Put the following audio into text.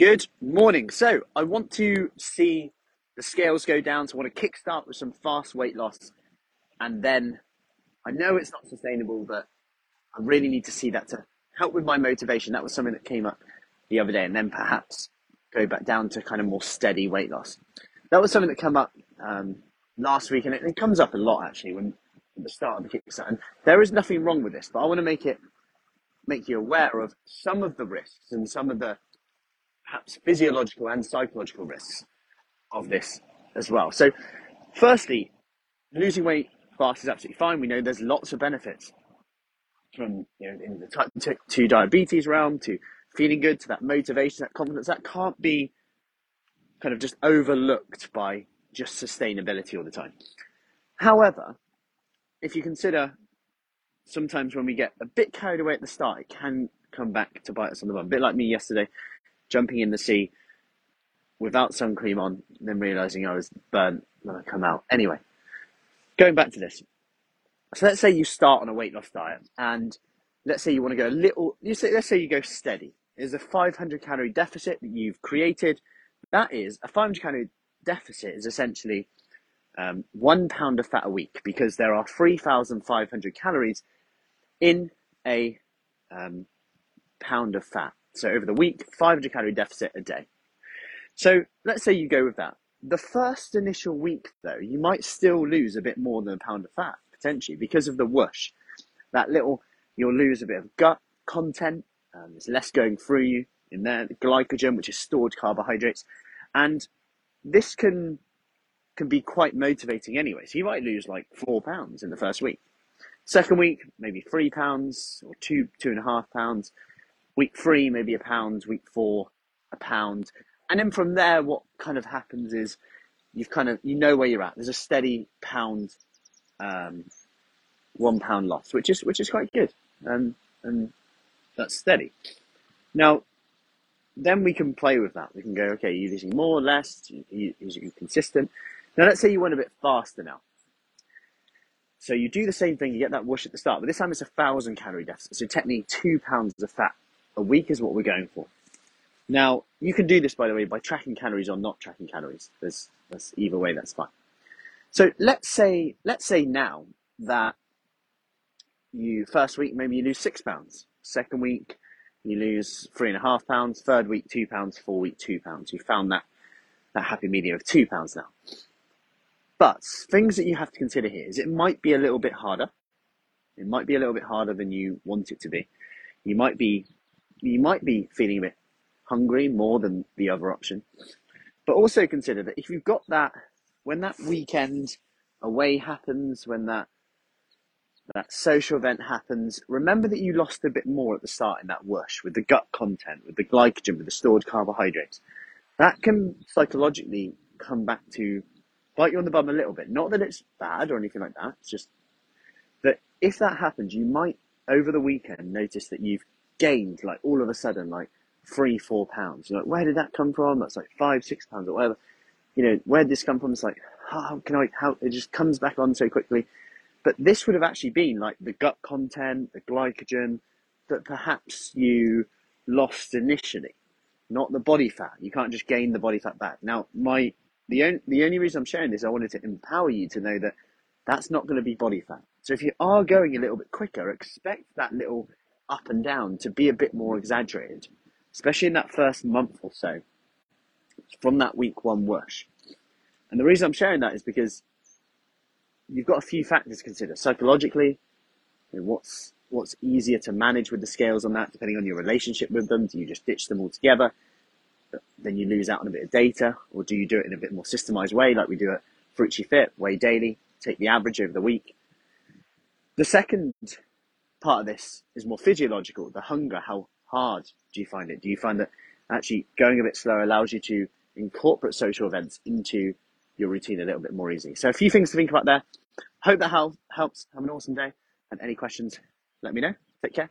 Good morning. So, I want to see the scales go down. So, I want to kickstart with some fast weight loss. And then I know it's not sustainable, but I really need to see that to help with my motivation. That was something that came up the other day. And then perhaps go back down to kind of more steady weight loss. That was something that came up um, last week. And it, it, comes up a lot actually when at the start of the kickstart. And there is nothing wrong with this, but I want to make it make you aware of some of the risks and some of the perhaps physiological and psychological risks of this as well. So, firstly, losing weight fast is absolutely fine. We know there's lots of benefits from you know in the type two diabetes realm to feeling good to that motivation, that confidence. That can't be kind of just overlooked by just sustainability all the time. However, if you consider sometimes when we get a bit carried away at the start, it can come back to bite us on the bum. A bit like me yesterday jumping in the sea without sun cream on, then realizing I was burnt when I come out. Anyway, going back to this. So let's say you start on a weight loss diet and let's say you want to go a little, you say, let's say you go steady. There's a 500 calorie deficit that you've created. That is a 500 calorie deficit is essentially um, one pound of fat a week because there are 3,500 calories in a um, pound of fat. So over the week, 500 calorie deficit a day. So let's say you go with that. The first initial week, though, you might still lose a bit more than a pound of fat, potentially, because of the whoosh. That little, you'll lose a bit of gut content, um, there's less going through you in there, the glycogen, which is stored carbohydrates. And this can can be quite motivating anyway. So you might lose like four pounds in the first week. Second week, maybe three pounds or two, two and a half pounds. Week three, maybe a pound. Week four, a pound. And then from there, what kind of happens is you've kind of, you know where you're at. There's a steady pound, um, one pound loss, which is, which is quite good. And, and that's steady. Now, then we can play with that. We can go, okay, you're using more, or less, you, you, consistent. Now, let's say you went a bit faster now. So you do the same thing, you get that whoosh at the start, but this time it's a thousand calorie deficit. So technically, two pounds of fat a week is what we're going for. Now, you can do this, by the way, by tracking calories or not tracking calories. There's, there's either way, that's fine. So let's say, let's say now that you first week maybe you lose six pounds, second week you lose three and a half pounds, third week two pounds, four week two pounds. You found that that happy medium of two pounds now. But things that you have to consider here is it might be a little bit harder. It might be a little bit harder than you want it to be. You might be you might be feeling a bit hungry more than the other option. But also consider that if you've got that, when that weekend away happens, when that that social event happens, remember that you lost a bit more at the start in that whoosh with the gut content, with the glycogen, with the stored carbohydrates. That can psychologically come back to bite you on the bum a little bit. Not that it's bad or anything like that. It's just that if that happens, you might over the weekend notice that you've gained like all of a sudden like three, four pounds. You're like, where did that come from? That's like five, six pounds or whatever. You know, where did this come from? It's like, how can I, how, it just comes back on so quickly. But this would have actually been like the gut content, the glycogen that perhaps you lost initially, not the body fat. You can't just gain the body fat back. Now, my, the only, the only reason I'm sharing this, I wanted to empower you to know that that's not going to be body fat. So if you are going a little bit quicker, expect that little up and down to be a bit more exaggerated, especially in that first month or so from that week one whoosh. And the reason I'm sharing that is because you've got a few factors to consider. Psychologically, you know, what's what's easier to manage with the scales on that, depending on your relationship with them. Do you just ditch them altogether? Then you lose out on a bit of data, or do you do it in a bit more systemized way, like we do at FruciFit, weigh daily, take the average over the week? The second part of this is more physiological. The hunger, how hard do you find it? Do you find that actually going a bit slower allows you to incorporate social events into your routine a little bit more easily? So a few things to think about there. Hope that helps. Have an awesome day. And any questions, let me know. Take care.